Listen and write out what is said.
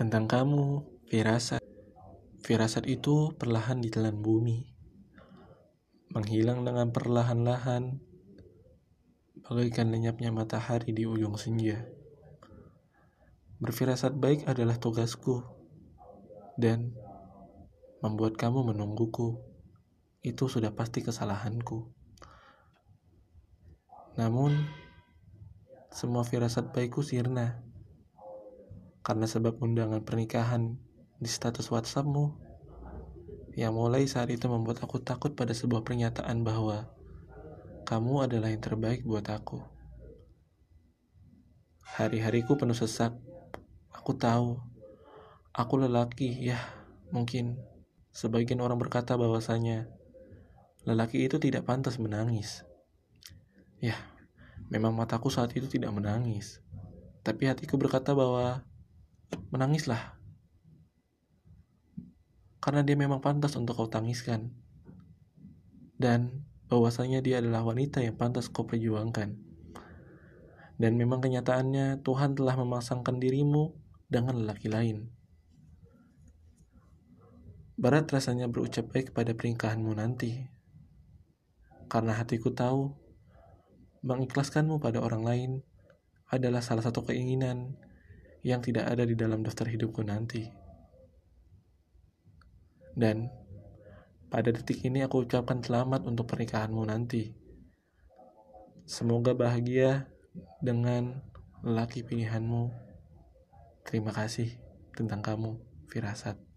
Tentang kamu, firasat. Firasat itu perlahan ditelan bumi. Menghilang dengan perlahan-lahan, bagaikan lenyapnya matahari di ujung senja. Berfirasat baik adalah tugasku, dan membuat kamu menungguku. Itu sudah pasti kesalahanku. Namun, semua firasat baikku sirna karena sebab undangan pernikahan di status WhatsAppmu yang mulai saat itu membuat aku takut pada sebuah pernyataan bahwa kamu adalah yang terbaik buat aku. Hari-hariku penuh sesak. Aku tahu. Aku lelaki, ya. Mungkin sebagian orang berkata bahwasanya lelaki itu tidak pantas menangis. Ya, memang mataku saat itu tidak menangis. Tapi hatiku berkata bahwa menangislah. Karena dia memang pantas untuk kau tangiskan. Dan bahwasanya dia adalah wanita yang pantas kau perjuangkan. Dan memang kenyataannya Tuhan telah memasangkan dirimu dengan lelaki lain. Berat rasanya berucap baik kepada pernikahanmu nanti. Karena hatiku tahu mengikhlaskanmu pada orang lain adalah salah satu keinginan yang tidak ada di dalam daftar hidupku nanti. Dan pada detik ini aku ucapkan selamat untuk pernikahanmu nanti. Semoga bahagia dengan lelaki pilihanmu. Terima kasih tentang kamu, Firasat.